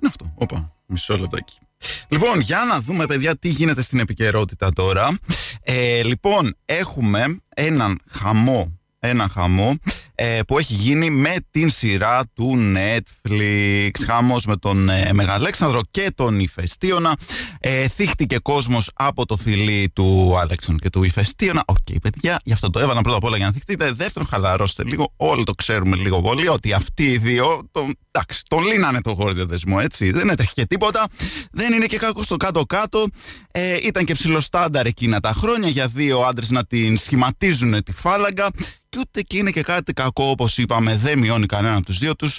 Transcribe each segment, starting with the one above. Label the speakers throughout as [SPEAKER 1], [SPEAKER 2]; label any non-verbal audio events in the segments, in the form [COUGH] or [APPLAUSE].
[SPEAKER 1] Τι είναι αυτό, Όπα, μισό λεπτάκι. Λοιπόν, για να δούμε, παιδιά, τι γίνεται στην επικαιρότητα τώρα. Ε, λοιπόν, έχουμε έναν χαμό, έναν χαμό ε, που έχει γίνει με την σειρά του Netflix. Χάμος με τον ε, Μεγαλέξανδρο και τον Ηφαιστίωνα. Ε, θίχτηκε κόσμος από το φιλί του Αλέξανδρου και του Ηφαιστίωνα. OK, okay, παιδιά, γι' αυτό το έβαλα πρώτα απ' όλα για να θιχτείτε. Δεύτερον, χαλαρώστε λίγο. Όλοι το ξέρουμε λίγο πολύ ότι αυτοί οι δύο τον, εντάξει, τον λύνανε το γόρδιο δεσμό, έτσι. Δεν έτρεχε και τίποτα. Δεν είναι και κακός στο κάτω-κάτω. Ε, ήταν και ψηλοστάνταρ εκείνα τα χρόνια για δύο άντρες να την σχηματίζουν τη φάλαγγα και ούτε και είναι και κάτι κακό όπως είπαμε δεν μειώνει κανένα από τους δύο τους.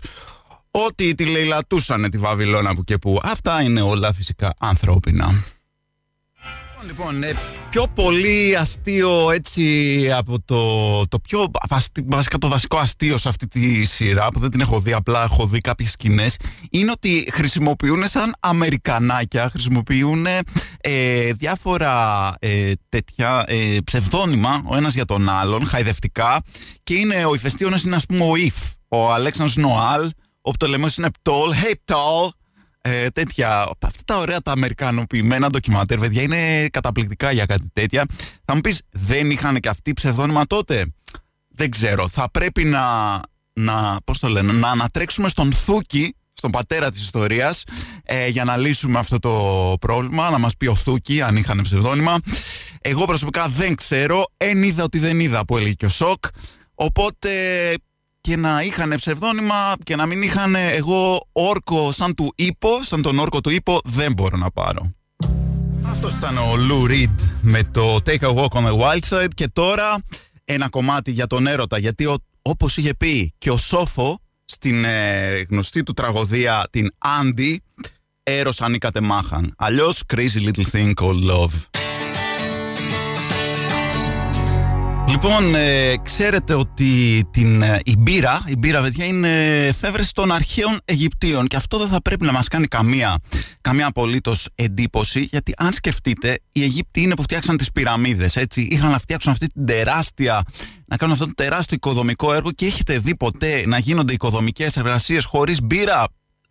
[SPEAKER 1] Ότι τη λαιλατούσανε τη Βαβυλώνα που και που αυτά είναι όλα φυσικά ανθρώπινα Λοιπόν, ε, πιο πολύ αστείο έτσι από το, το πιο βασικά το βασικό αστείο σε αυτή τη σειρά που δεν την έχω δει, απλά έχω δει κάποιες σκηνές, είναι ότι χρησιμοποιούν σαν Αμερικανάκια, χρησιμοποιούν ε, διάφορα ε, τέτοια ε, ψευδόνυμα ο ένας για τον άλλον, χαϊδευτικά και είναι ο ηφαιστείωνας είναι ας πούμε ο Ιφ, ο Αλέξανδρος Νοάλ, ο Πτολεμός είναι Πτόλ, hey Ptol, ε, τέτοια, αυτά τα ωραία τα αμερικανοποιημένα ντοκιμαντέρ, παιδιά, είναι καταπληκτικά για κάτι τέτοια. Θα μου πεις, δεν είχαν και αυτοί ψευδόνυμα τότε; Δεν ξέρω, θα πρέπει να, να, πώς το λένε, να ανατρέξουμε στον Θούκη, στον πατέρα της ιστορίας, ε, για να λύσουμε αυτό το πρόβλημα, να μας πει ο Θούκη αν είχαν ψευδόνυμα. Εγώ προσωπικά δεν ξέρω, εν είδα ότι δεν είδα που έλεγε και ο Σοκ, οπότε και να είχαν ψευδόνυμα και να μην είχαν εγώ όρκο σαν του Ήπο, σαν τον όρκο του Ήπο, δεν μπορώ να πάρω. Αυτός ήταν ο Lou Reed με το Take a Walk on the Wild Side και τώρα ένα κομμάτι για τον έρωτα γιατί ο, όπως είχε πει και ο Σόφο στην ε, γνωστή του τραγωδία την Andy έρος ανήκατε μάχαν αλλιώς Crazy Little Thing Called Love Λοιπόν, ε, ξέρετε ότι την, ε, η μπύρα, η μπύρα παιδιά είναι εφεύρεση των αρχαίων Αιγυπτίων και αυτό δεν θα πρέπει να μας κάνει καμία, καμία απολύτως εντύπωση γιατί αν σκεφτείτε οι Αιγύπτιοι είναι που φτιάξαν τις πυραμίδες έτσι, είχαν να φτιάξουν αυτή την τεράστια, να κάνουν αυτό το τεράστιο οικοδομικό έργο και έχετε δει ποτέ να γίνονται οικοδομικές εργασίες χωρίς μπύρα,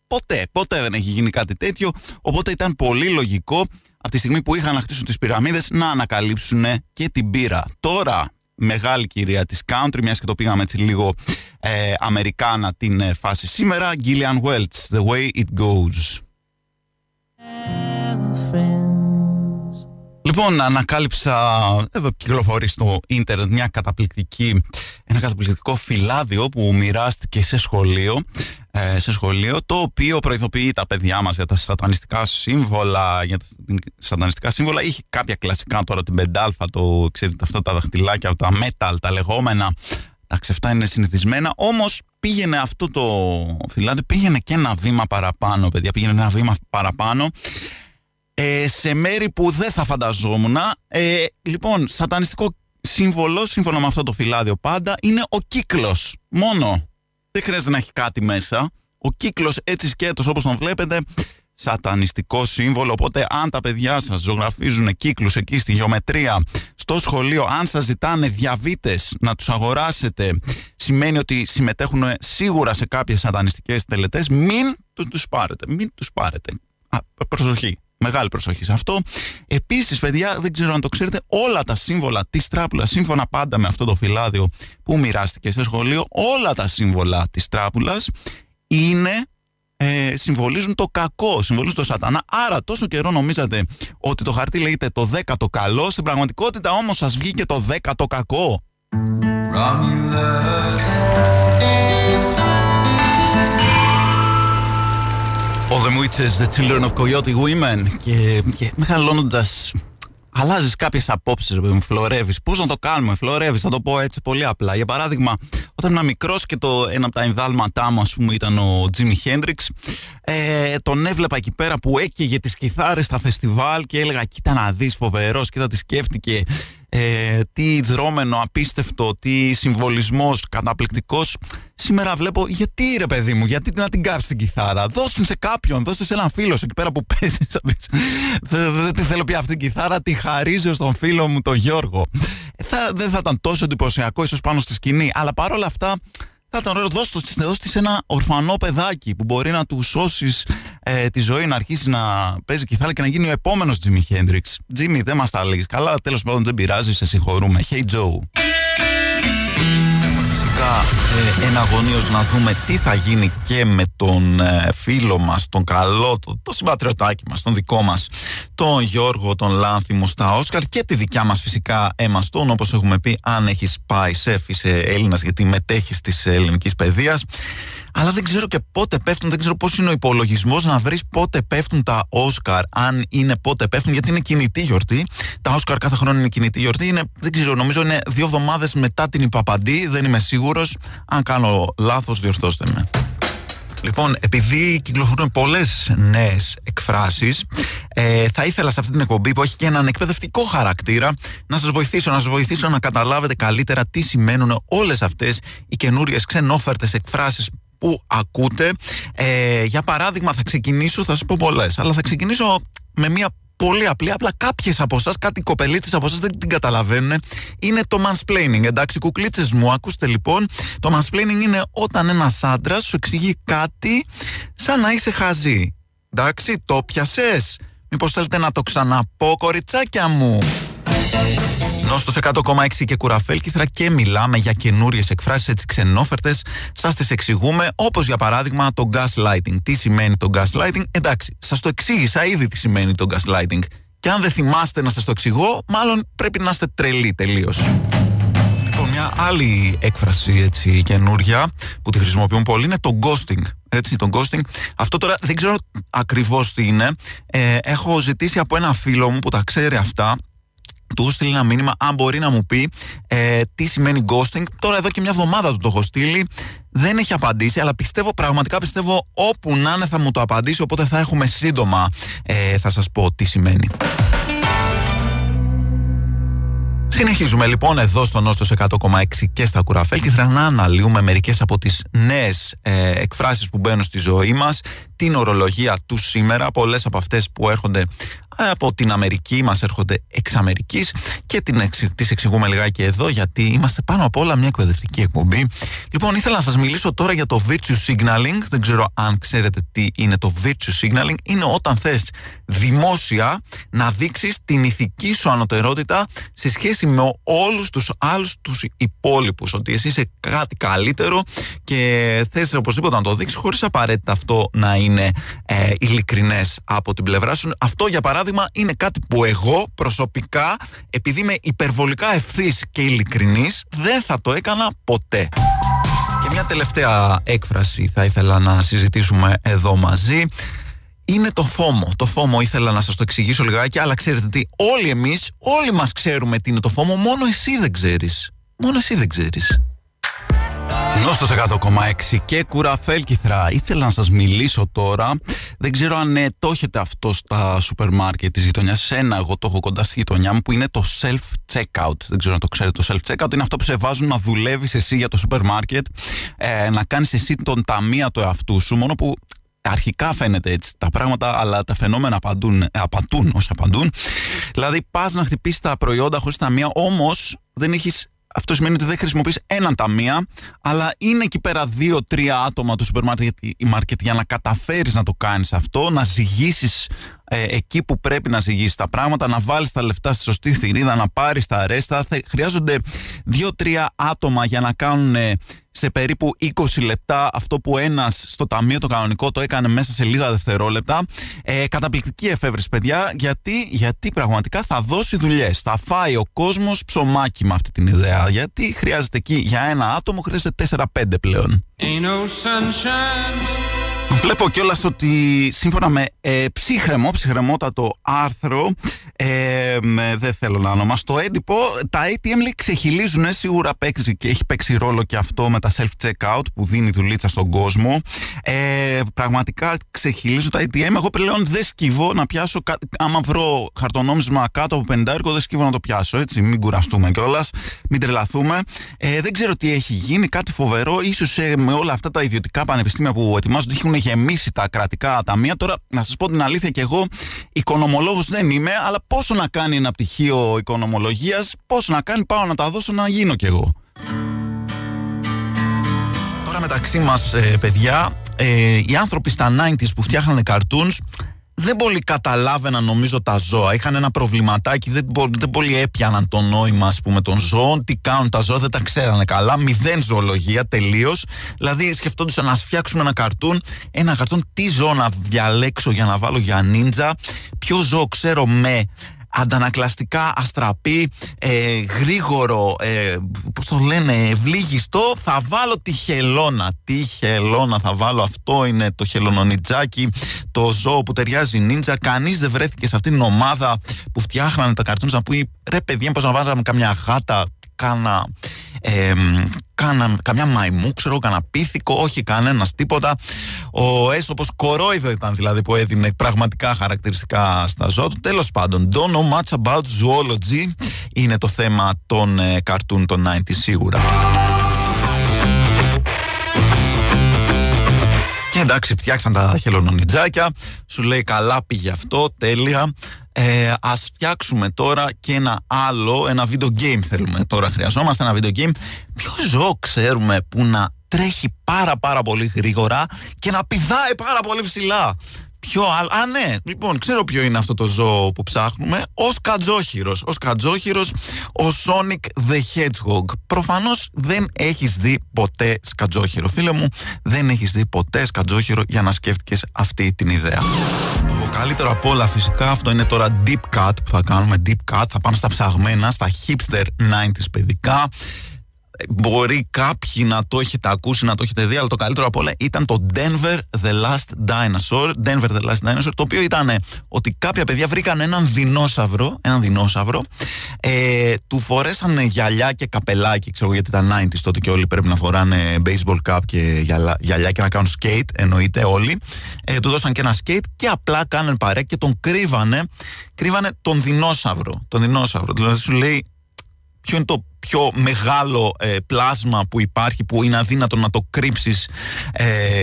[SPEAKER 1] Ποτέ, ποτέ δεν έχει γίνει κάτι τέτοιο. Οπότε ήταν πολύ λογικό από τη στιγμή που είχαν να χτίσουν τις πυραμίδες να ανακαλύψουν και την πύρα. Τώρα, μεγάλη κυρία της country, μιας και το πήγαμε έτσι λίγο ε, Αμερικάνα την ε, φάση σήμερα, Gillian Welch, The Way It Goes. Λοιπόν, ανακάλυψα, εδώ κυκλοφορεί στο ίντερνετ μια καταπληκτική, ένα καταπληκτικό φυλάδιο που μοιράστηκε σε σχολείο, ε, σε σχολείο το οποίο προειδοποιεί τα παιδιά μας για τα σατανιστικά σύμβολα, για τα σατανιστικά σύμβολα. Είχε κάποια κλασικά τώρα την πεντάλφα, το ξέρετε αυτά τα δαχτυλάκια, τα metal, τα λεγόμενα, τα ξεφτά είναι συνηθισμένα, όμως πήγαινε αυτό το φυλάδιο, πήγαινε και ένα βήμα παραπάνω, παιδιά, πήγαινε ένα βήμα παραπάνω ε, σε μέρη που δεν θα φανταζόμουν. Ε, λοιπόν, σατανιστικό σύμβολο, σύμφωνα με αυτό το φυλάδιο πάντα, είναι ο κύκλος. Μόνο. Δεν χρειάζεται να έχει κάτι μέσα. Ο κύκλος έτσι σκέτος όπως τον βλέπετε, σατανιστικό σύμβολο. Οπότε αν τα παιδιά σας ζωγραφίζουν κύκλους εκεί στη γεωμετρία, στο σχολείο, αν σας ζητάνε διαβήτες να τους αγοράσετε, σημαίνει ότι συμμετέχουν σίγουρα σε κάποιες σατανιστικές τελετές, μην τους πάρετε. Μην τους πάρετε. Α, προσοχή. Μεγάλη προσοχή σε αυτό. Επίσης, παιδιά, δεν ξέρω αν το ξέρετε, όλα τα σύμβολα της τράπουλας, σύμφωνα πάντα με αυτό το φυλάδιο που μοιράστηκε σε σχολείο, όλα τα σύμβολα της τράπουλας είναι ε, συμβολίζουν το κακό, συμβολίζουν το σατανά. Άρα τόσο καιρό νομίζατε ότι το χαρτί λέγεται το δέκατο καλό, στην πραγματικότητα όμως σας βγήκε το δέκατο κακό. All the Witches, The Children of Coyote Women και, και μεγαλώνοντας αλλάζεις κάποιες απόψεις, με φλωρεύεις. Πώς να το κάνουμε, φλωρεύεις, θα το πω έτσι πολύ απλά. Για παράδειγμα, όταν ήμουν μικρός και το, ένα από τα ενδάλματά μου, ας πούμε, ήταν ο Τζίμι Χέντριξ, ε, τον έβλεπα εκεί πέρα που έκαιγε τις κιθάρες στα φεστιβάλ και έλεγα: Κοίτα να δεις, φοβερός, κοίτα τις σκέφτηκε. Ε, τι δρόμενο, απίστευτο, τι συμβολισμός καταπληκτικός Σήμερα βλέπω γιατί ρε παιδί μου, γιατί να την κάψεις την κιθάρα; Δώσ' την σε κάποιον, δώσ' την σε έναν φίλο σου εκεί πέρα που παίζεις. Δεν τη θέλω πια αυτή την κιθάρα, τη χαρίζω στον φίλο μου τον Γιώργο. Ε, θα, δεν θα ήταν τόσο εντυπωσιακό ίσως πάνω στη σκηνή, αλλά παρόλα αυτά θα ήταν ωραίο δώσ' τη ένα ορφανό παιδάκι που μπορεί να του σώσεις ε, τη ζωή, να αρχίσει να παίζει κιθάρα και να γίνει ο επόμενος Τζίμι Χέντριξ. Τζίμι, δεν μας τα λέει. Καλά, τέλος πάντων δεν πειράζει, σε συγχωρούμε. Hey Joe ε, εναγωνίως να δούμε τι θα γίνει και με τον ε, φίλο μας, τον καλό, το, το συμπατριωτάκι μας, τον δικό μας, τον Γιώργο, τον Λάνθιμο στα Όσκαρ και τη δικιά μας φυσικά Έμα Στόν, όπως έχουμε πει, αν έχεις πάει σεφ, είσαι Έλληνας γιατί μετέχεις της ελληνικής παιδείας αλλά δεν ξέρω και πότε πέφτουν, δεν ξέρω πώς είναι ο υπολογισμός να βρεις πότε πέφτουν τα Όσκαρ, αν είναι πότε πέφτουν, γιατί είναι κινητή γιορτή. Τα Όσκαρ κάθε χρόνο είναι κινητή γιορτή. Είναι, δεν ξέρω, νομίζω είναι δύο εβδομάδες μετά την υπαπαντή. Δεν είμαι σίγουρος. Αν κάνω λάθος, διορθώστε με. Λοιπόν, επειδή κυκλοφορούν πολλές νέες εκφράσεις, ε, θα ήθελα σε αυτή την εκπομπή που έχει και έναν εκπαιδευτικό χαρακτήρα να σας βοηθήσω, να σας βοηθήσω να καταλάβετε καλύτερα τι σημαίνουν όλες αυτές οι καινούριες ξενόφερτες εκφράσεις που ακούτε. Ε, για παράδειγμα, θα ξεκινήσω, θα σας πω πολλές, αλλά θα ξεκινήσω με μια πολύ απλή. Απλά κάποιες από εσά, κάτι κοπελίτσε από εσά δεν την καταλαβαίνουν. Είναι το mansplaining. Εντάξει, κουκλίτσες μου, ακούστε λοιπόν. Το mansplaining είναι όταν ένας άντρας σου εξηγεί κάτι σαν να είσαι χαζή. Εντάξει, το πιασες. Μήπως θέλετε να το ξαναπώ, κοριτσάκια μου; Νόστος 100,6 και κουραφέλκυθρα και μιλάμε για καινούριες εκφράσεις έτσι ξενόφερτες. Σας τις εξηγούμε όπως για παράδειγμα το gaslighting. Τι σημαίνει το gaslighting? Εντάξει, σας το εξήγησα ήδη τι σημαίνει το gaslighting. Και αν δεν θυμάστε να σας το εξηγώ, μάλλον πρέπει να είστε τρελοί τελείως. Λοιπόν, μια άλλη έκφραση έτσι καινούρια που τη χρησιμοποιούν πολύ είναι το ghosting. Έτσι, το ghosting. Αυτό τώρα δεν ξέρω ακριβώς τι είναι. Ε, έχω ζητήσει από ένα φίλο μου που τα ξέρει αυτά του έχω στείλει ένα μήνυμα αν μπορεί να μου πει ε, τι σημαίνει ghosting. Τώρα εδώ και μια εβδομάδα του το έχω στείλει. Δεν έχει απαντήσει, αλλά πιστεύω, πραγματικά πιστεύω όπου να είναι θα μου το απαντήσει. Οπότε θα έχουμε σύντομα, ε, θα σας πω τι σημαίνει. Συνεχίζουμε λοιπόν εδώ στο Νόστο 100,6 και στα Κουραφέλ και θα να αναλύουμε μερικές από τις νέες ε, εκφράσεις που μπαίνουν στη ζωή μας, την ορολογία του σήμερα, πολλές από αυτές που έρχονται από την Αμερική, μας έρχονται εξ Αμερικής και τις εξηγούμε λιγάκι εδώ, γιατί είμαστε πάνω απ' όλα μια εκπαιδευτική εκπομπή. Λοιπόν, ήθελα να σας μιλήσω τώρα για το virtue signaling. Δεν ξέρω αν ξέρετε τι είναι το virtue signaling. Είναι όταν θες δημόσια να δείξεις την ηθική σου ανωτερότητα σε σχέση με όλους τους άλλους τους υπόλοιπους. Ότι εσύ είσαι κάτι καλύτερο και θες οπωσδήποτε να το δείξεις, χωρίς απαραίτητα αυτό να είναι ε, ειλικρινές από την πλευρά σου. Αυτό για παράδειγμα παράδειγμα είναι κάτι που εγώ προσωπικά, επειδή είμαι υπερβολικά ευθύς και ειλικρινής, δεν θα το έκανα ποτέ. Και μια τελευταία έκφραση θα ήθελα να συζητήσουμε εδώ μαζί. Είναι το φόμο. Το φόμο ήθελα να σας το εξηγήσω λιγάκι, αλλά ξέρετε τι, όλοι εμείς, όλοι μας ξέρουμε τι είναι το φόμο, μόνο εσύ δεν ξέρεις. Μόνο εσύ δεν ξέρεις. Νόστος 100,6 και κουραφέλκυθρα. Ήθελα να σας μιλήσω τώρα. Δεν ξέρω αν ε, το έχετε αυτό στα σούπερ μάρκετ της γειτονιάς. Ένα, εγώ το έχω κοντά στη γειτονιά μου που είναι το self-checkout. Δεν ξέρω αν το ξέρετε. Το self-checkout είναι αυτό που σε βάζουν να δουλεύεις εσύ για το σούπερ μάρκετ, ε, να κάνεις εσύ τον ταμεία του εαυτού σου. Μόνο που αρχικά φαίνεται έτσι τα πράγματα, αλλά τα φαινόμενα απαντούν, ε, απαντούν, όχι απαντούν. Δηλαδή, πας να χτυπήσεις τα προϊόντα χωρίς ταμεία, όμως δεν έχεις αυτό σημαίνει ότι δεν χρησιμοποιείς έναν ταμεία, αλλά είναι εκεί πέρα δύο-τρία άτομα του σούπερ μάρκετ για να καταφέρεις να το κάνεις αυτό, να ζυγίσεις ε, εκεί που πρέπει να ζυγίσει τα πράγματα, να βάλεις τα λεφτά στη σωστή θηρίδα, να πάρεις τα αρέστα. χρειάζονται δύο-τρία άτομα για να κάνουν σε περίπου 20 λεπτά αυτό που ένας στο ταμείο το κανονικό το έκανε μέσα σε λίγα δευτερόλεπτα. Ε, καταπληκτική εφεύρεση, παιδιά, γιατί, γιατί πραγματικά θα δώσει δουλειές. Θα φάει ο κόσμος ψωμάκι με αυτή την ιδέα. Γιατί χρειάζεται εκεί για ένα άτομο, χρειάζεται 4-5 πλέον. Βλέπω κιόλας ότι σύμφωνα με ε, ψύχρεμο, ψυχρεμότατο άρθρο, ε, δεν θέλω να ονομάσω το έντυπο, τα ATM λέει ξεχυλίζουν, σίγουρα παίξει και έχει παίξει ρόλο και αυτό με τα self-checkout που δίνει δουλίτσα στον κόσμο. Ε, πραγματικά ξεχυλίζουν τα ATM. Εγώ πλέον δεν σκύβω να πιάσω, άμα βρω χαρτονόμισμα κάτω από 50 έργο, δεν σκύβω να το πιάσω. Έτσι, μην κουραστούμε κιόλας, μην τρελαθούμε. Ε, δεν ξέρω τι έχει γίνει, κάτι φοβερό. σω ε, με όλα αυτά τα ιδιωτικά πανεπιστήμια που ετοιμάζονται έχουν γεμίσει τα κρατικά ταμεία. Τώρα, να σας πω την αλήθεια, και εγώ οικονομολόγος δεν είμαι, αλλά πόσο να κάνει ένα πτυχίο οικονομολογίας, πόσο να κάνει, πάω να τα δώσω να γίνω κι εγώ. Τώρα μεταξύ μας ε, παιδιά, ε, οι άνθρωποι στα 90s που φτιάχνανε cartoons δεν πολύ καταλάβαιναν νομίζω τα ζώα. Είχαν ένα προβληματάκι, δεν, δεν πολύ έπιαναν το νόημα ας πούμε των ζώων. Τι κάνουν τα ζώα, δεν τα ξέρανε καλά. Μηδέν ζωολογία τελείως. Δηλαδή σκεφτόντουσαν να φτιάξουμε ένα καρτούν. Ένα καρτούν, τι ζώο να διαλέξω για να βάλω για νίντζα. Ποιο ζώο ξέρω με αντανακλαστικά, αστραπή, ε, γρήγορο, ε, πώς το λένε, ευλίγιστο, θα βάλω τη χελώνα. Τι χελώνα θα βάλω, αυτό είναι το χελωνονιτζάκι, το ζώο που ταιριάζει νίντζα. Κανείς δεν βρέθηκε σε αυτήν την ομάδα που φτιάχνανε τα καρτούνς να πει ρε παιδιά, πώς να βάζαμε καμιά γάτα, κάνα ε, κάνα, καμιά μαϊμού, ξέρω, κάνα πίθηκο, όχι κανένας τίποτα. Ο Έσοπος κορόιδο ήταν δηλαδή που έδινε πραγματικά χαρακτηριστικά στα ζώα του. Τέλος πάντων, don't know much about zoology είναι το θέμα των ε, καρτούν των 90 σίγουρα. Και εντάξει, φτιάξαν τα χελονονιτζάκια. Σου λέει καλά πήγε αυτό, τέλεια. Ε, ας φτιάξουμε τώρα και ένα άλλο, ένα video game θέλουμε τώρα. Χρειαζόμαστε ένα video game. Ποιο ζώο ξέρουμε που να τρέχει πάρα πάρα πολύ γρήγορα και να πηδάει πάρα πολύ ψηλά; Ποιο άλλο; Α, ναι. Λοιπόν, ξέρω ποιο είναι αυτό το ζώο που ψάχνουμε. Ο Σκατζόχυρο. Ο Σκατζόχυρο, ο Sonic the Hedgehog. Προφανώς δεν έχεις δει ποτέ Σκατζόχυρο. Φίλε μου, δεν έχεις δει ποτέ Σκατζόχυρο για να σκέφτηκες αυτή την ιδέα. Το καλύτερο από όλα φυσικά αυτό είναι τώρα deep cut που θα κάνουμε. Deep cut. Θα πάμε στα ψαγμένα, στα hipster 90s παιδικά. Μπορεί κάποιοι να το έχετε ακούσει, να το έχετε δει, αλλά το καλύτερο από όλα ήταν το Denver The Last Dinosaur. Denver The Last Dinosaur, το οποίο ήταν ότι κάποια παιδιά βρήκαν έναν δεινόσαυρο, έναν δεινόσαυρο, ε, του φορέσανε γυαλιά και καπελάκι, ξέρω γιατί ήταν 90s τότε και όλοι πρέπει να φοράνε baseball cap και γυαλιά, και να κάνουν skate, εννοείται όλοι. Ε, του δώσαν και ένα skate και απλά κάνανε παρέ και τον κρύβανε, κρύβανε τον δεινόσαυρο. Τον δεινόσαυρο. Δηλαδή σου λέει ποιο είναι το πιο μεγάλο ε, πλάσμα που υπάρχει που είναι αδύνατο να το κρύψεις ε,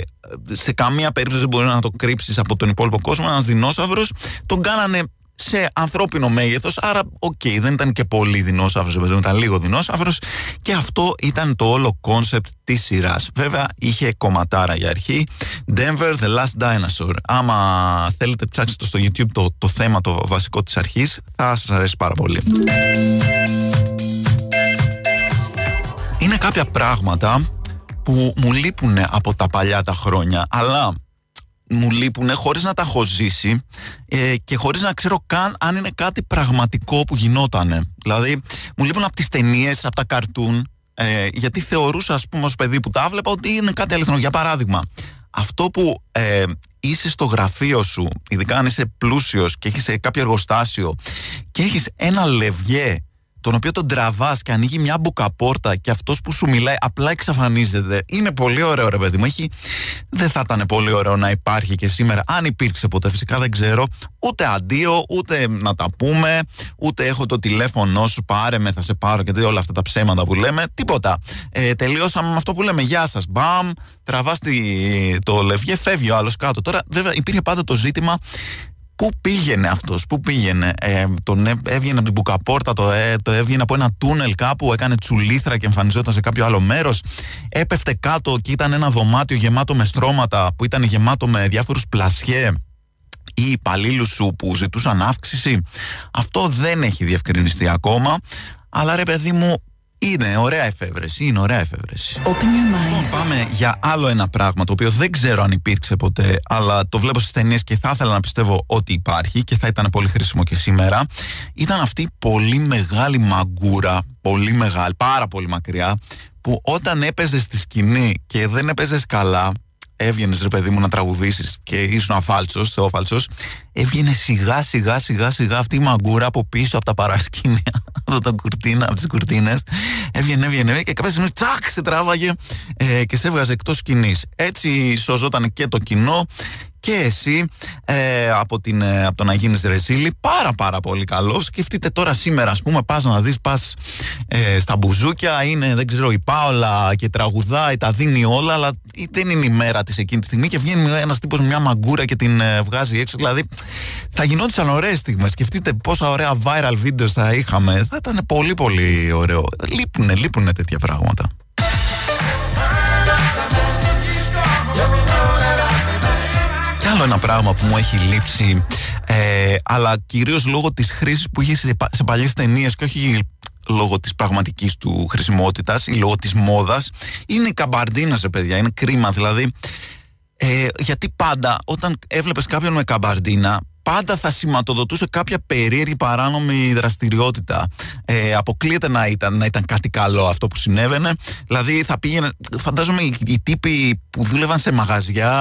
[SPEAKER 1] σε καμία περίπτωση δεν μπορεί να το κρύψεις από τον υπόλοιπο κόσμο ένας δεινόσαυρος. Τον κάνανε σε ανθρώπινο μέγεθος άρα OK okay, δεν ήταν και πολύ δεινόσαυρος ήταν λίγο δεινόσαυρος. Και αυτό ήταν το όλο concept της σειράς. Βέβαια είχε κομματάρα για αρχή. Denver The Last Dinosaur. Άμα θέλετε ψάξετε στο YouTube το, το θέμα το βασικό της αρχής. Θα σας αρέσει πάρα πολύ είναι κάποια πράγματα που μου λείπουν από τα παλιά τα χρόνια, αλλά μου λείπουν χωρίς να τα έχω ζήσει ε, και χωρίς να ξέρω καν αν είναι κάτι πραγματικό που γινότανε. Δηλαδή, μου λείπουν από τις ταινίες, από τα καρτούν, ε, γιατί θεωρούσα, ας πούμε, ως παιδί που τα βλέπα ότι είναι κάτι αληθινό. Για παράδειγμα, αυτό που ε, είσαι στο γραφείο σου, ειδικά αν είσαι πλούσιος και έχεις κάποιο εργοστάσιο και έχεις ένα λευγέ τον οποίο τον τραβάς και ανοίγει μια μπουκαπόρτα και αυτός που σου μιλάει απλά εξαφανίζεται. Είναι πολύ ωραίο, ρε παιδί μου. Έχει... Δεν θα ήταν πολύ ωραίο να υπάρχει και σήμερα. Αν υπήρξε ποτέ, φυσικά δεν ξέρω. Ούτε αντίο, ούτε να τα πούμε, ούτε έχω το τηλέφωνό σου, πάρε με, θα σε πάρω και όλα αυτά τα ψέματα που λέμε. Τίποτα. Ε, τελειώσαμε με αυτό που λέμε. Γεια σας. Μπαμ, τραβάς το λευγέ, φεύγει ο άλλος κάτω. Τώρα, βέβαια, υπήρχε πάντα το ζήτημα Πού πήγαινε αυτός, πού πήγαινε, ε, τον έβγαινε από την μπουκαπόρτα, το, ε, το έβγαινε από ένα τούνελ κάπου, έκανε τσουλήθρα και εμφανιζόταν σε κάποιο άλλο μέρος, έπεφτε κάτω και ήταν ένα δωμάτιο γεμάτο με στρώματα που ήταν γεμάτο με διάφορους πλασιέ ή υπαλλήλους σου που ζητούσαν αύξηση. Αυτό δεν έχει διευκρινιστεί ακόμα, αλλά ρε παιδί μου είναι ωραία εφεύρεση, είναι ωραία εφεύρεση. Λοιπόν, πάμε για άλλο ένα πράγμα το οποίο δεν ξέρω αν υπήρξε ποτέ, αλλά το βλέπω στις ταινίες και θα ήθελα να πιστεύω ότι υπάρχει και θα ήταν πολύ χρήσιμο και σήμερα. Ήταν αυτή η πολύ μεγάλη μαγκούρα, πολύ μεγάλη, πάρα πολύ μακριά, που όταν έπαιζε στη σκηνή και δεν έπαιζες καλά, έβγαινες ρε παιδί μου να τραγουδήσεις και ήσουν αφάλτσος, θεόφαλτσος, έβγαινε σιγά σιγά σιγά σιγά αυτή η μαγκούρα από πίσω από τα παρασκήνια, [LAUGHS] από, τα κουρτίνα, από τις κουρτίνες. Έβγαινε, έβγαινε και κάποια στιγμή τσακ σε τράβαγε ε, και σε έβγαζε εκτός σκηνής. Έτσι σώζονταν και το κοινό και εσύ ε, από, την, ε, από το να γίνεις ρεζίλη πάρα πάρα πολύ καλός. Σκεφτείτε τώρα σήμερα ας πούμε πας να δεις πας ε, στα μπουζούκια είναι δεν ξέρω η Πάολα και τραγουδάει τα δίνει όλα αλλά δεν είναι η μέρα της εκείνη τη στιγμή και βγαίνει ένας τύπος με μια μαγκούρα και την ε, βγάζει έξω. Δηλαδή θα γινόντουσαν ωραίες στιγμές. Σκεφτείτε πόσα ωραία viral videos θα είχαμε. Θα ήταν πολύ πολύ ωραίο. Λείπουνε, λείπουνε τέτοια πράγματα άλλο ένα πράγμα που μου έχει λείψει, ε, αλλά κυρίως λόγω της χρήσης που είχε σε, σε παλιές ταινίες και όχι λόγω της πραγματικής του χρησιμότητας ή λόγω της μόδας, είναι η καμπαρντίνας, σε παιδιά. Είναι κρίμα, δηλαδή. Ε, γιατί πάντα όταν έβλεπες κάποιον με καμπαρντίνα, πάντα θα σηματοδοτούσε κάποια περίεργη παράνομη δραστηριότητα. Ε, αποκλείεται να ήταν, να ήταν κάτι καλό αυτό που συνέβαινε. Δηλαδή θα πήγαινε, φαντάζομαι οι, οι τύποι που δούλευαν σε μαγαζιά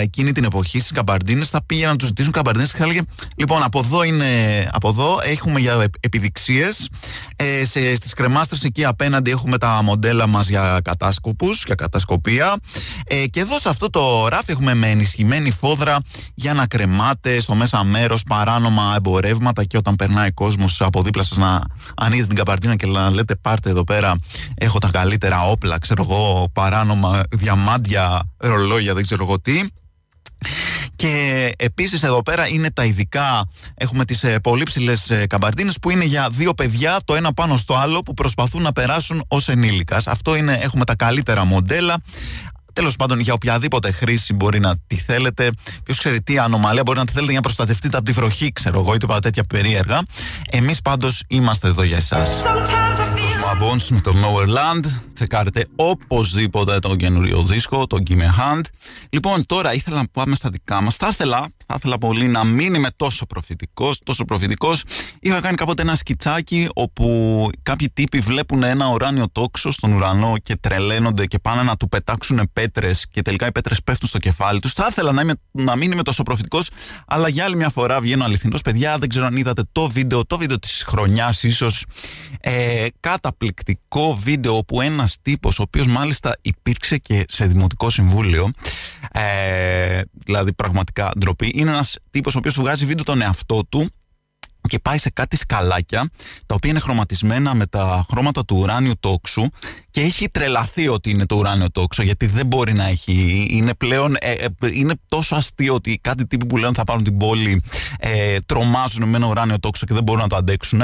[SPEAKER 1] εκείνη την εποχή στις καμπαρντίνες θα πήγαιναν να τους ζητήσουν καμπαρντίνες και θα έλεγε Λοιπόν, από εδώ, είναι, από εδώ έχουμε για επιδειξίες. Ε, Στις κρεμάστρες εκεί απέναντι έχουμε τα μοντέλα μας για κατάσκοπους, για κατασκοπία. Ε, και εδώ σε αυτό το ράφι έχουμε με ενισχυμένη φόδρα για να κρεμάτε στο μέσα μέρος παράνομα εμπορεύματα και όταν περνάει κόσμος από δίπλα σας να ανοίγετε την καπαρτίνα και να λέτε πάρτε εδώ πέρα έχω τα καλύτερα όπλα, ξέρω εγώ, παράνομα διαμάντια, ρολόγια, δεν ξέρω εγώ τι. Και επίσης εδώ πέρα είναι τα ειδικά, έχουμε τις ε, πολύ ψηλές ε, καμπαρτίνες που είναι για δύο παιδιά το ένα πάνω στο άλλο που προσπαθούν να περάσουν ως ενήλικας. Αυτό είναι, έχουμε τα καλύτερα μοντέλα. Τέλος πάντων, για οποιαδήποτε χρήση μπορεί να τη θέλετε. Ποιος ξέρει τι ανομαλία μπορεί να τη θέλετε για να προστατευτείτε από τη βροχή, ξέρω εγώ, ή τίποτα τέτοια περίεργα. Εμείς πάντως είμαστε εδώ για εσάς. Bones με το Lower Land. Τσεκάρετε οπωσδήποτε το καινούριο δίσκο, το Gimme Hand. Λοιπόν, τώρα ήθελα να πάμε στα δικά μας. Θα ήθελα, θα ήθελα πολύ να μην είμαι τόσο προφητικός. Τόσο προφητικός. Είχα κάνει κάποτε ένα σκιτσάκι όπου κάποιοι τύποι βλέπουν ένα ουράνιο τόξο στον ουρανό και τρελαίνονται και πάνε να του πετάξουν πέτρες και τελικά οι πέτρες πέφτουν στο κεφάλι τους. Θα ήθελα να, είμαι, να μην είμαι τόσο προφητικός, αλλά για άλλη μια φορά βγαίνω αληθινός. Παιδιά, δεν ξέρω αν είδατε το βίντεο, το βίντεο της χρονιάς ίσως. Ε, καταπληκτικό βίντεο όπου ένας τύπος, ο οποίος μάλιστα υπήρξε και σε δημοτικό συμβούλιο, ε, δηλαδή πραγματικά ντροπή, είναι ένας τύπος ο οποίος βγάζει βίντεο τον εαυτό του και πάει σε κάτι σκαλάκια τα οποία είναι χρωματισμένα με τα χρώματα του ουράνιου τόξου και έχει τρελαθεί ότι είναι το ουράνιο τόξο γιατί δεν μπορεί να έχει είναι πλέον ε, ε, είναι τόσο αστείο ότι κάτι τύποι που λένε θα πάρουν την πόλη ε, τρομάζουν με ένα ουράνιο τόξο και δεν μπορούν να το αντέξουν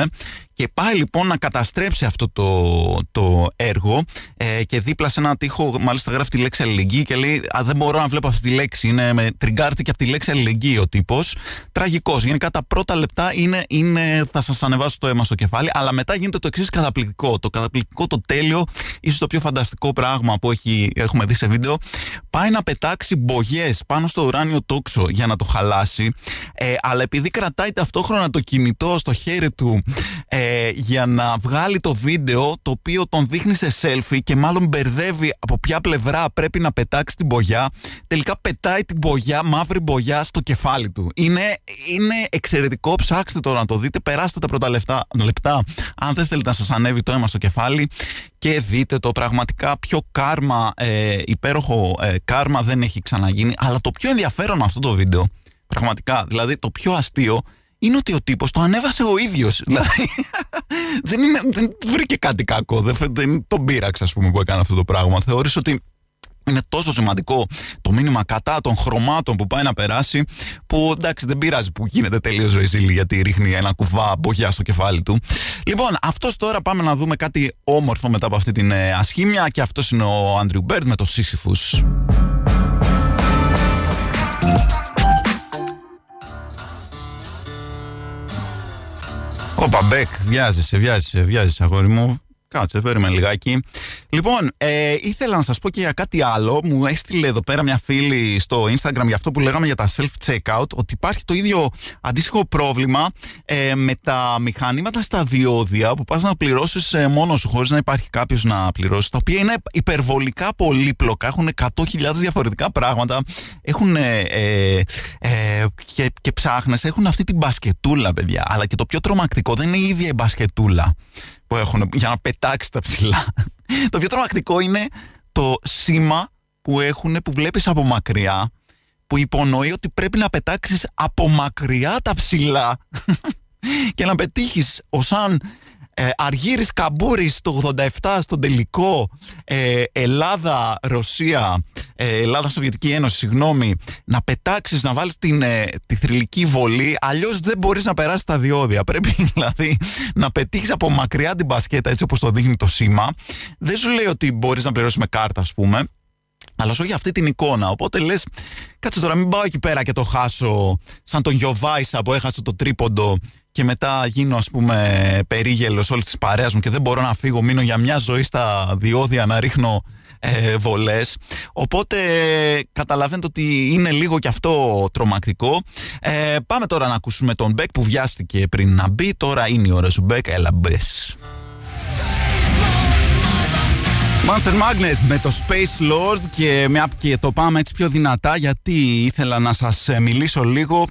[SPEAKER 1] και πάει λοιπόν να καταστρέψει αυτό το, το έργο ε, και δίπλα σε ένα τοίχο μάλιστα γράφει τη λέξη αλληλεγγύη και λέει Α, δεν μπορώ να βλέπω αυτή τη λέξη. Είναι με τριγκάρτη και από τη λέξη αλληλεγγύη ο τύπος. Τραγικός. Γενικά τα πρώτα λεπτά είναι, είναι θα σας ανεβάσω το αίμα στο κεφάλι, αλλά μετά γίνεται το εξής καταπληκτικό. Το καταπληκτικό, το τέλειο, ίσως το πιο φανταστικό πράγμα που έχει, έχουμε δει σε βίντεο. Πάει να πετάξει μπογιές πάνω στο ουράνιο τόξο για να το χαλάσει. Ε, αλλά επειδή κρατάει ταυτόχρονα το κινητό στο χέρι του ε, για να βγάλει το βίντεο το οποίο τον δείχνει σε selfie και μάλλον μπερδεύει από ποια πλευρά πρέπει να πετάξει την μπογιά. Τελικά πετάει την μπογιά, μαύρη μπογιά στο κεφάλι του. Είναι, είναι εξαιρετικό. Ψάξτε το να το δείτε. Περάστε τα πρώτα λεπτά, λεπτά αν δεν θέλετε να σας ανέβει το αίμα στο κεφάλι και δείτε το πραγματικά πιο κάρμα, ε, υπέροχο ε, κάρμα δεν έχει ξαναγίνει. Αλλά το πιο ενδιαφέρον αυτό το βίντεο, πραγματικά, δηλαδή το πιο αστείο είναι ότι ο τύπος το ανέβασε ο ίδιος. Δηλαδή [LAUGHS] δεν, είναι, δεν βρήκε κάτι κακό. Δεν, δεν τον πείραξε, ας πούμε, που έκανε αυτό το πράγμα. Θεώρησε ότι είναι τόσο σημαντικό το μήνυμα κατά των χρωμάτων που πάει να περάσει, που εντάξει δεν πειράζει που γίνεται τελείως ζωηζήλη γιατί ρίχνει ένα κουβά μπογιά στο κεφάλι του. Λοιπόν, αυτός τώρα πάμε να δούμε κάτι όμορφο μετά από αυτή την ε, ασχήμια και αυτός είναι ο Άντριου Μπέρντ με το Σύσυφους. Όπα, Μπέκ, βιάζεσαι, βιάζεσαι, βιάζεσαι, αγόρι μου. Κάτσε, φέρουμε λιγάκι. Λοιπόν, ε, ήθελα να σας πω και για κάτι άλλο. Μου έστειλε εδώ πέρα μια φίλη στο Instagram για αυτό που λέγαμε για τα self-checkout, ότι υπάρχει το ίδιο αντίστοιχο πρόβλημα ε, με τα μηχανήματα στα διόδια που πας να πληρώσεις ε, μόνος σου χωρίς να υπάρχει κάποιος να πληρώσει, τα οποία είναι υπερβολικά πολύπλοκα, έχουν 100.000 διαφορετικά πράγματα, έχουν ε, ε, ε, και, και ψάχνες, έχουν αυτή την μπασκετούλα παιδιά, αλλά και το πιο τρομακτικό δεν είναι η ίδια η μπασκετούλα που έχουν για να πετάξεις τα ψηλά. Το πιο τρομακτικό είναι το σήμα που έχουν που βλέπεις από μακριά που υπονοεί ότι πρέπει να πετάξεις από μακριά τα ψηλά [LAUGHS] και να πετύχεις ως αν ε, Αργύρης Καμπούρης το 87 στον τελικό ε, Ελλάδα-Ρωσία ε, Ελλάδα-Σοβιετική Ένωση συγγνώμη να πετάξεις να βάλεις την, ε, τη θρηλυκή βολή αλλιώς δεν μπορείς να περάσεις τα διόδια πρέπει [LAUGHS] δηλαδή να πετύχεις από μακριά την μπασκέτα έτσι όπως το δείχνει το σήμα δεν σου λέει ότι μπορείς να πληρώσεις με κάρτα ας πούμε αλλά σου έχει αυτή την εικόνα. Οπότε λες, κάτσε τώρα, μην πάω εκεί πέρα και το χάσω σαν τον Γιοβάισα που έχασε το τρίποντο και μετά γίνω ας πούμε περίγελος όλης της παρέας μου και δεν μπορώ να φύγω, μείνω για μια ζωή στα διόδια να ρίχνω ε, βολές. Οπότε καταλαβαίνετε ότι είναι λίγο και αυτό τρομακτικό. Ε, πάμε τώρα να ακούσουμε τον Μπεκ που βιάστηκε πριν να μπει. Τώρα είναι η ώρα σου Μπεκ, έλα μπες. Monster Magnet με το Space Lord και, με, και το πάμε έτσι πιο δυνατά γιατί ήθελα να σας μιλήσω λίγο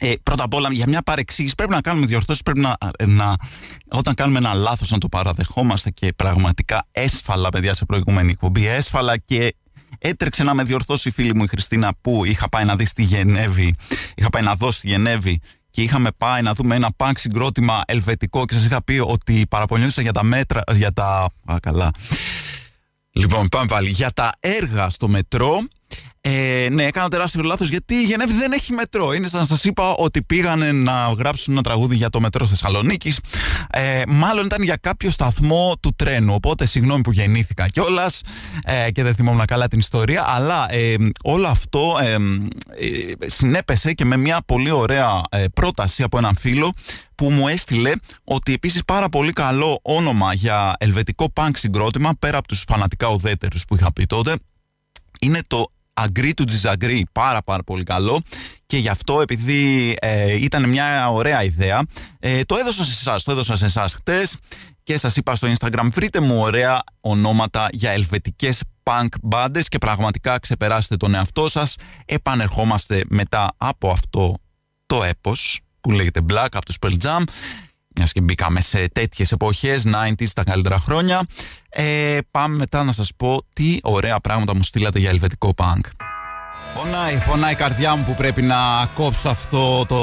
[SPEAKER 1] ε, πρώτα απ' όλα, για μια παρεξήγηση πρέπει να κάνουμε διορθώσεις. Πρέπει να, ε, να, όταν κάνουμε ένα λάθος, να το παραδεχόμαστε και πραγματικά έσφαλα, παιδιά, σε προηγούμενη εκπομπή. Έσφαλα και έτρεξε να με διορθώσει η φίλη μου η Χριστίνα που είχα πάει να δει στη Γενέβη. Είχα πάει να δω στη Γενέβη και είχαμε πάει να δούμε ένα πανκ συγκρότημα ελβετικό και σας είχα πει ότι παραπονιόντουσαν για τα μέτρα. Για τα. Α, καλά. Λοιπόν, πάμε πάλι. Για τα έργα στο μετρό ε, ναι, έκανα τεράστιο λάθος γιατί η Γενέβη δεν έχει μετρό. Είναι σαν να σας είπα ότι πήγανε να γράψουν ένα τραγούδι για το μετρό Θεσσαλονίκης. Ε, μάλλον ήταν για κάποιο σταθμό του τρένου. Οπότε συγγνώμη που γεννήθηκα κιόλας ε, και δεν θυμόμουν καλά την ιστορία. Αλλά ε, όλο αυτό ε, ε, συνέπεσε και με μια πολύ ωραία ε, πρόταση από έναν φίλο που μου έστειλε ότι επίσης πάρα πολύ καλό όνομα για ελβετικό punk συγκρότημα πέρα από τους φανατικά ουδέτερους που είχα πει τότε είναι το agree to disagree. Πάρα πάρα πολύ καλό. Και γι' αυτό επειδή ε, ήταν μια ωραία ιδέα, ε, το έδωσα σε εσάς. Το έδωσα σε εσάς χτες και σας είπα στο Instagram βρείτε μου ωραία ονόματα για ελβετικές punk bands και πραγματικά ξεπεράσετε τον εαυτό σας. Επανερχόμαστε μετά από αυτό το έπος που λέγεται Black από το Spell Jam μιας και μπήκαμε σε τέτοιες εποχές, 90s, τα καλύτερα χρόνια. Ε, πάμε μετά να σας πω τι ωραία πράγματα μου στείλατε για ελβετικό punk. Πονάει, πονάει η καρδιά μου που πρέπει να κόψω αυτό το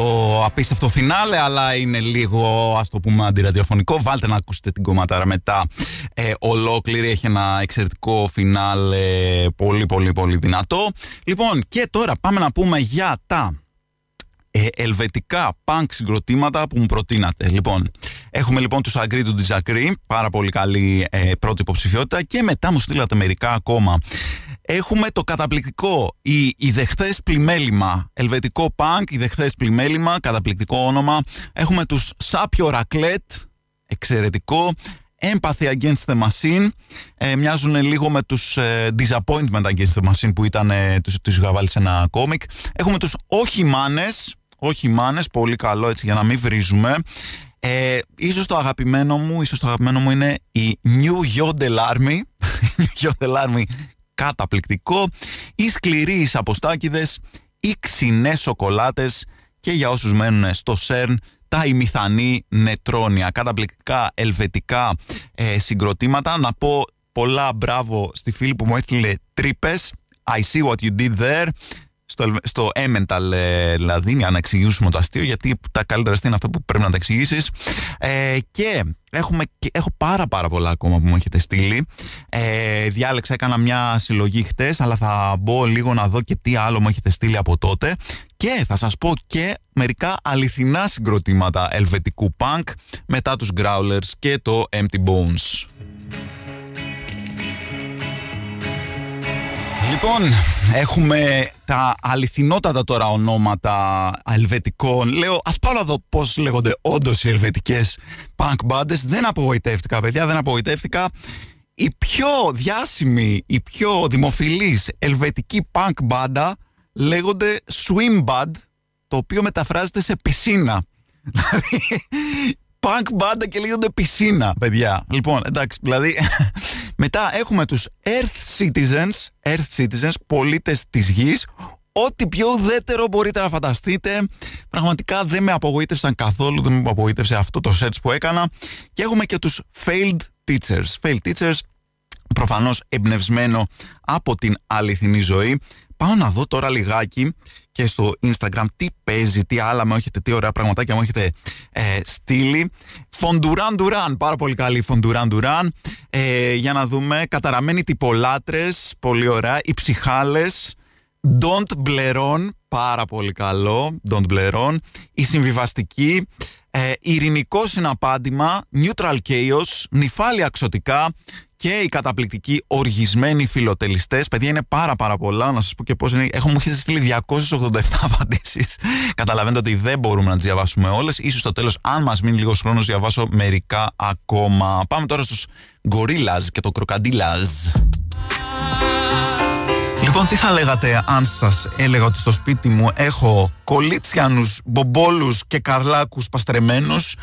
[SPEAKER 1] απίστευτο φινάλε, αλλά είναι λίγο, ας το πούμε, αντιραδιοφωνικό. Βάλτε να ακούσετε την κομματάρα μετά. Ε, ολόκληρη έχει ένα εξαιρετικό φινάλε, πολύ πολύ πολύ δυνατό. Λοιπόν, και τώρα πάμε να πούμε για τα ε, ελβετικά punk συγκροτήματα που μου προτείνατε. Λοιπόν, έχουμε λοιπόν τους Agree to Disagree, πάρα πολύ καλή ε, πρώτη υποψηφιότητα και μετά μου στείλατε μερικά ακόμα. Έχουμε το καταπληκτικό, η, η δεχθές πλημέλημα, ελβετικό punk, η δεχθές πλημέλημα, καταπληκτικό όνομα. Έχουμε τους Σάπιο Ρακλέτ, εξαιρετικό. Empathy Against the Machine ε, μοιάζουν λίγο με τους ε, Disappointment Against the Machine που ήταν, ε, τους, τους είχα βάλει σε ένα κόμικ. Έχουμε τους Όχι Μάνες, όχι μάνες, πολύ καλό έτσι για να μην βρίζουμε. Ε, ίσως το αγαπημένο μου, ίσως το αγαπημένο μου είναι η New Yodel Army. [LAUGHS] Yodel Army καταπληκτικό. Οι σκληροί αποστάκιδες, οι ξινές σοκολάτες και για όσους μένουν στο ΣΕΡΝ τα ημιθανή νετρόνια. Καταπληκτικά ελβετικά ε, συγκροτήματα. Να πω πολλά μπράβο στη φίλη που μου έστειλε τρύπες. I see what you did there στο, στο Emmental ε, δηλαδή, για να εξηγήσουμε το αστείο, γιατί τα καλύτερα αστεία είναι αυτά που πρέπει να τα εξηγήσεις. Ε, και, έχουμε, και έχω πάρα πάρα πολλά ακόμα που μου έχετε στείλει. Ε, διάλεξα, έκανα μια συλλογή χτες, αλλά θα μπω λίγο να δω και τι άλλο μου έχετε στείλει από τότε. Και θα σας πω και μερικά αληθινά συγκροτήματα ελβετικού punk μετά τους Growlers και το Empty Bones. Λοιπόν, έχουμε τα αληθινότατα τώρα ονόματα ελβετικών. Λέω, ας πάω να δω πώς λέγονται όντως οι ελβετικές punk bands. Δεν απογοητεύτηκα, παιδιά, δεν απογοητεύτηκα. η πιο διάσημη, η πιο δημοφιλής ελβετική punk μπάντα λέγονται Swimbad, το οποίο μεταφράζεται σε πισίνα. [LAUGHS] Δηλαδή, punk μπάντα και λέγονται πισίνα, παιδιά. Λοιπόν, εντάξει, δηλαδή, [LAUGHS] μετά έχουμε τους Earth Citizens, Earth Citizens, πολίτες της γης, Ό,τι πιο ουδέτερο μπορείτε να φανταστείτε. Πραγματικά δεν με απογοήτευσαν καθόλου, δεν με απογοήτευσε αυτό το search που έκανα. Και έχουμε και τους failed teachers. Failed teachers, προφανώς εμπνευσμένο από την αληθινή ζωή. Πάω να δω τώρα λιγάκι και στο Instagram τι παίζει, τι άλλα με έχετε, τι ωραία πραγματάκια μου έχετε ε, στείλει. Φοντουράν Ντουράν, πάρα πολύ καλή Φοντουράν Ντουράν. Ε, για να δούμε, καταραμένοι τυπολάτρες, πολύ ωραία. Οι ψυχάλες, Don't Bleron, πάρα πολύ καλό. Don't Bleron. Η συμβιβαστική. Ε, ειρηνικό συναπάντημα. Neutral Chaos. Νυφάλια ξωτικά. Και οι καταπληκτικοί οργισμένοι φιλοτελιστές. Παιδιά είναι πάρα πάρα πολλά. Να σας πω και πώς είναι. Έχω μου έχετε στείλει 287 [LAUGHS] απαντήσεις. Καταλαβαίνετε ότι δεν μπορούμε να τις διαβάσουμε όλες. σω στο τέλος, αν μας μείνει λίγος χρόνος, διαβάσω μερικά ακόμα. Πάμε τώρα στους Gorillaz και το Crocodilaz. Λοιπόν, τι θα λέγατε αν σας έλεγα ότι στο σπίτι μου έχω κολίτσιανους, μπομπόλους και καρλάκους παστρεμένους;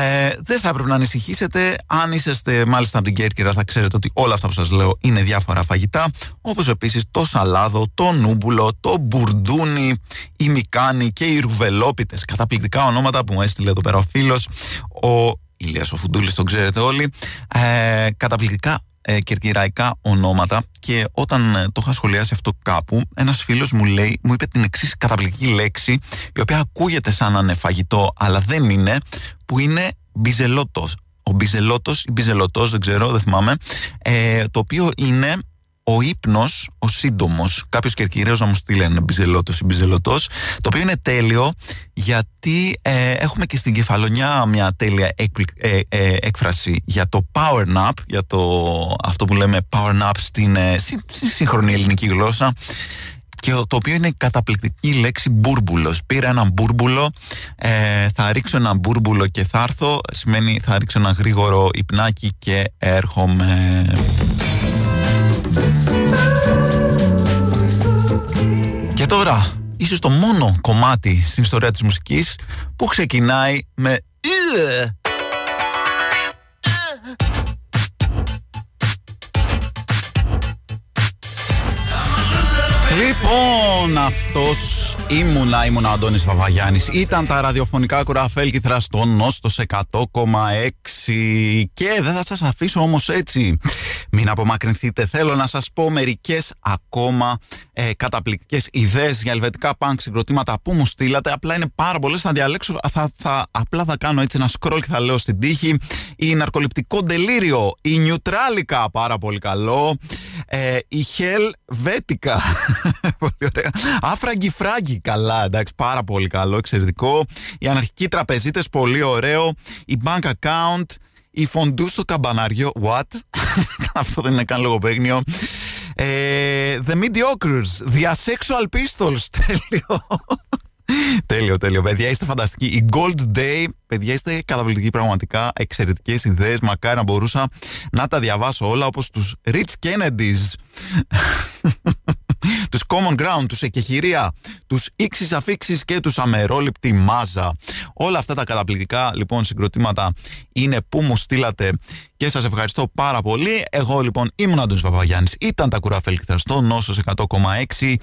[SPEAKER 1] Ε, δεν θα έπρεπε να ανησυχήσετε. Αν είσαστε μάλιστα από την Κέρκυρα, θα ξέρετε ότι όλα αυτά που σας λέω είναι διάφορα φαγητά. Όπως επίσης το σαλάδο, το νούμπουλο, το μπουρντούνι, η μικάνη και οι ρουβελόπιτες. Καταπληκτικά ονόματα που μου έστειλε εδώ πέρα ο φίλος. Ο Ηλίας ο Φουντούλης, τον ξέρετε όλοι. Ε, καταπληκτικά ε, κερκυραϊκά ονόματα και όταν ε, το είχα σχολιάσει αυτό κάπου, ένας φίλος μου λέει, μου είπε την εξής καταπληκτική λέξη, η οποία ακούγεται σαν να είναι φαγητό, αλλά δεν είναι, που είναι μπιζελότος. Ο μπιζελότος ή μπιζελωτό, δεν ξέρω, δεν θυμάμαι, ε, το οποίο είναι ο ύπνος, ο σύντομος. Κάποιος κερκυραίο να μου στείλει ένα μπιζελότο ή μπιζελωτό, το οποίο είναι τέλειο γιατί ε, έχουμε και στην κεφαλονιά μια τέλεια ε, ε, έκφραση για το power nap, για το, αυτό που λέμε power nap στην, στη σύγχρονη ελληνική γλώσσα και το οποίο είναι η καταπληκτική λέξη μπούρμπουλο. Πήρα έναν μπούρμπουλο, θα ρίξω ένα μπούρμπουλο και θα έρθω. Σημαίνει θα ρίξω ένα γρήγορο υπνάκι και έρχομαι. Και τώρα, ίσως το μόνο κομμάτι στην ιστορία της μουσικής που ξεκινάει με Λοιπόν, αυτός ήμουνα, ήμουνα ο Αντώνης Βαβαγιάννης. Ήταν τα ραδιοφωνικά κουραφέλκυθρα στο Νόστο 100,6 και δεν θα σας αφήσω όμως έτσι. Μην απομακρυνθείτε, θέλω να σας πω μερικές ακόμα ε, καταπληκτικές ιδέες για ελβετικά πανκ συγκροτήματα που μου στείλατε. Απλά είναι πάρα πολλές, θα διαλέξω, θα, θα, απλά θα κάνω έτσι ένα scroll και θα λέω στην τύχη. Η ναρκοληπτικό Delirium, η νιουτράλικα, πάρα πολύ καλό. Ε, η Helvetica, [LAUGHS] πολύ ωραία. Άφραγκη φράγκη, καλά, εντάξει, πάρα πολύ καλό, εξαιρετικό. Οι αναρχικοί τραπεζίτες, πολύ ωραίο. Η bank account, η φοντού στο καμπανάριο, what? [LAUGHS] Αυτό δεν είναι καν λογοπαίγνιο. Ε, the Mediocres, The Asexual Pistols, [LAUGHS] τέλειο. τέλειο, τέλειο. Παιδιά, είστε φανταστικοί. Η Gold Day, παιδιά, είστε καταπληκτικοί πραγματικά. Εξαιρετικές ιδέες. Μακάρι να μπορούσα να τα διαβάσω όλα όπως τους Rich Kennedys. Τους Common Ground, τους Εκεχηρία, τους Ήξεις Αφήξεις και τους Αμερόληπτη Μάζα. Όλα αυτά τα καταπληκτικά λοιπόν συγκροτήματα είναι που μου στείλατε και σας ευχαριστώ πάρα πολύ. Εγώ λοιπόν ήμουν ο Αντώνης Παπαγιάννης, ήταν τα κουραφέλκυθρα στο Νόσος 100,6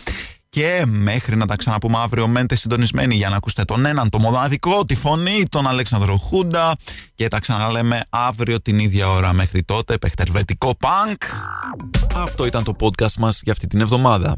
[SPEAKER 1] και μέχρι να τα ξαναπούμε αύριο μένετε συντονισμένοι για να ακούσετε τον έναν, το μοναδικό, τη φωνή, τον Αλέξανδρο Χούντα και τα ξαναλέμε αύριο την ίδια ώρα. Μέχρι τότε, παιχτερβετικό πανκ. Αυτό ήταν το podcast μας για αυτή την εβδομάδα.